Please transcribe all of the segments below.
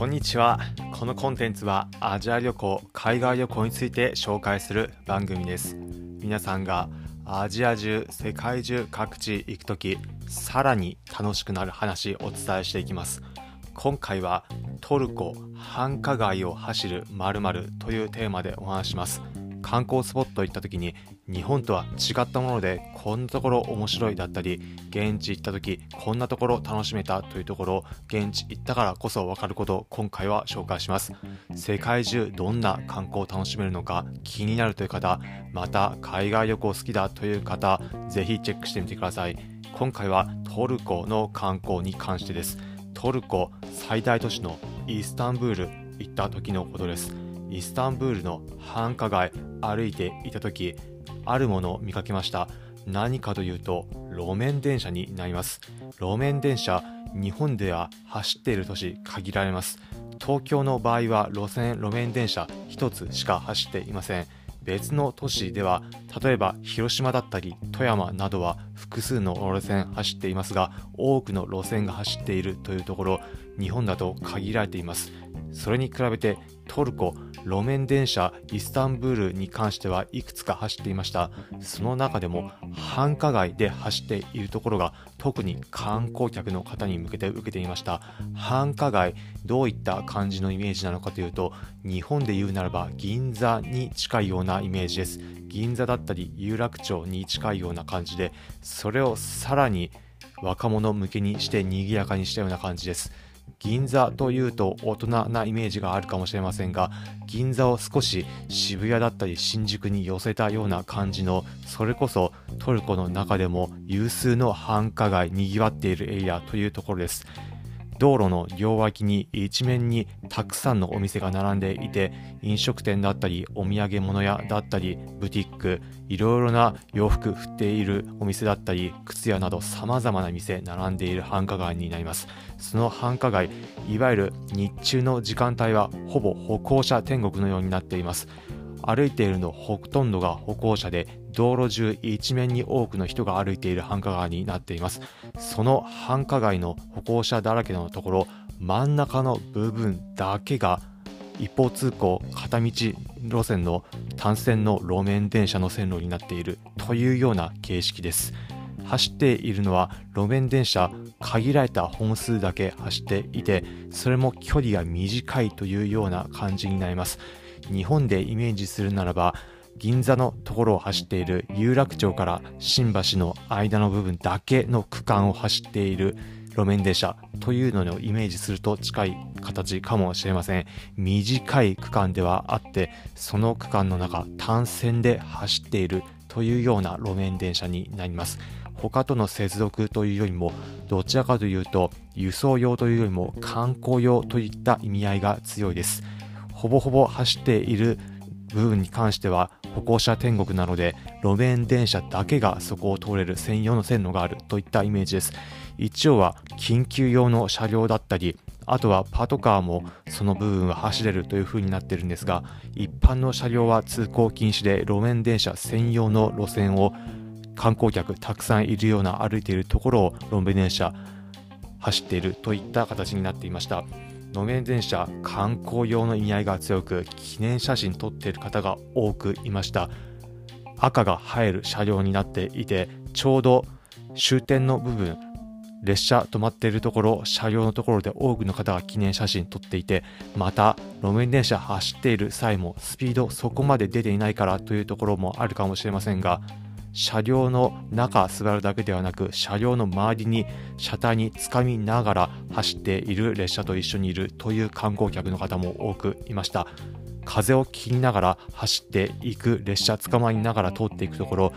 こんにちは。このコンテンツはアジア旅行海外旅行について紹介する番組です。皆さんがアジア中世界中各地行く時さらに楽しくなる話をお伝えしていきます。今回はトルコ繁華街を走る〇〇というテーマでお話します。観光スポット行った時に日本とは違ったものでこんなところ面白いだったり現地行った時こんなところ楽しめたというところ現地行ったからこそ分かることを今回は紹介します。世界中どんな観光を楽しめるのか気になるという方また海外旅行好きだという方ぜひチェックしてみてください。今回はトルコの観光に関してです。トルコ最大都市のイスタンブール行った時のことです。イスタンブールの繁華街歩いていた時あるものを見かけました。何かというと路面電車になります。路面電車日本では走っている都市限られます。東京の場合は路線路面電車1つしか走っていません。別の都市では例えば広島だったり富山などは複数の路線走っていますが多くの路線が走っているというところ日本だと限られています。それに比べてトルコ路面電車イスタンブールに関してはいくつか走っていました。その中でも繁華街で走っているところが特に観光客の方に向けて受けていました。繁華街どういった感じのイメージなのかというと日本で言うならば銀座に近いようなイメージです。銀座だったり有楽町に近いような感じでそれをさらに若者向けにして賑やかにしたような感じです。銀座というと大人なイメージがあるかもしれませんが銀座を少し渋谷だったり新宿に寄せたような感じのそれこそトルコの中でも有数の繁華街にぎわっているエリアというところです。道路の両脇に一面にたくさんのお店が並んでいて飲食店だったりお土産物屋だったりブティックいろいろな洋服振っているお店だったり靴屋など様々な店並んでいる繁華街になります。その繁華街いわゆる日中の時間帯はほぼ歩行者天国のようになっています。歩いているのほとんどが歩行者で道路中一面に多くの人が歩いている繁華街になっています。その繁華街の歩行者だらけのところ真ん中の部分だけが一方通行片道路線の単線の路面電車の線路になっているというような形式です。走っているのは路面電車限られた本数だけ走っていてそれも距離が短いというような感じになります。日本でイメージするならば銀座のところを走っている有楽町から新橋の間の部分だけの区間を走っている路面電車というのをイメージすると近い形かもしれません。短い区間ではあってその区間の中単線で走っているというような路面電車になります。他との接続というよりもどちらかというと輸送用というよりも観光用といった意味合いが強いです。ほぼほぼ走っている部分に関しては歩行者天国なので路面電車だけがそこを通れる専用の線路があるといったイメージです。一応は緊急用の車両だったりあとはパトカーもその部分は走れるという風になってるんですが一般の車両は通行禁止で路面電車専用の路線を観光客たくさんいるような歩いているところを路面電車走っているといった形になっていました。路面電車観光用の意味合いが強く記念写真撮っている方が多くいました。赤が入る車両になっていてちょうど終点の部分列車止まっているところ車両のところで多くの方が記念写真撮っていてまた路面電車走っている際もスピードそこまで出ていないからというところもあるかもしれませんが車両の中座るだけではなく車両の周りに車体につかみながら走っている列車と一緒にいるという観光客の方も多くいました。風を切りながら走っていく列車捕まりながら通っていくところ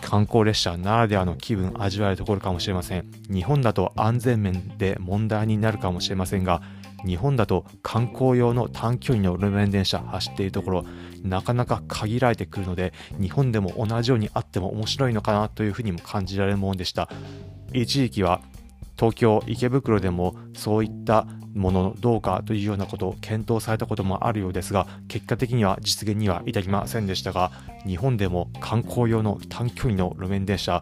観光列車ならではの気分味わえるところかもしれません。日本だと安全面で問題になるかもしれませんが日本だと観光用の短距離の路面電車走っているところなかなか限られてくるので日本でも同じようにあっても面白いのかなというふうにも感じられるものでした。一時期は東京池袋でもそういったものどうかというようなことを検討されたこともあるようですが結果的には実現には至りませんでしたが日本でも観光用の短距離の路面電車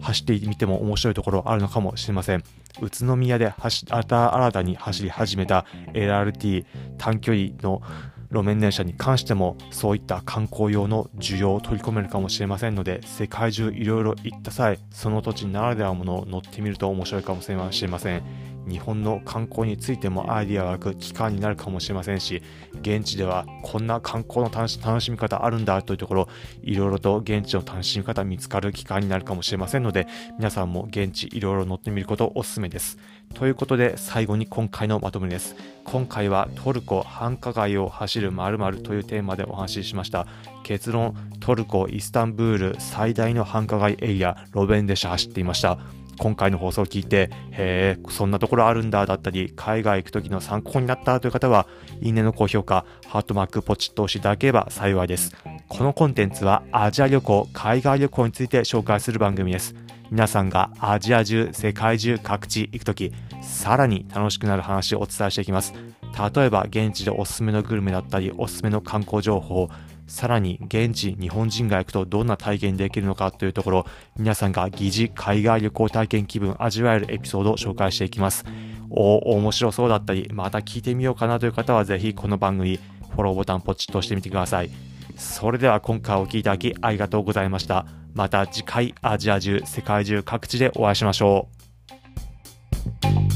走ってみても面白いところあるのかもしれません。宇都宮で新たに走り始めた LRT 短距離の路面電車に関してもそういった観光用の需要を取り込めるかもしれませんので世界中いろいろ行った際その土地ならではのものを乗ってみると面白いかもしれません。日本の観光についてもアイディアが湧く機会になるかもしれませんし現地ではこんな観光の楽しみ方あるんだというところいろいろと現地の楽しみ方見つかる機会になるかもしれませんので皆さんも現地いろいろ乗ってみることおすすめです。ということで最後に今回のまとめです。今回はトルコ繁華街を走る〇〇というテーマでお話ししました。結論トルコイスタンブール最大の繁華街エリア路面電車走っていました。今回の放送を聞いて、へえ、そんなところあるんだだったり、海外行く時の参考になったという方は、いいねの高評価、ハートマークポチッと押していただければ幸いです。このコンテンツはアジア旅行、海外旅行について紹介する番組です。皆さんがアジア中、世界中各地行くとき、さらに楽しくなる話をお伝えしていきます。例えば、現地でおすすめのグルメだったり、おすすめの観光情報、さらに現地日本人が行くとどんな体験できるのかというところ、皆さんが疑似海外旅行体験気分味わえるエピソードを紹介していきます。おお、面白そうだったり、また聞いてみようかなという方はぜひこの番組、フォローボタンポチッと押してみてください。それでは今回お聴きいただきありがとうございました。また次回アジア中、世界中各地でお会いしましょう。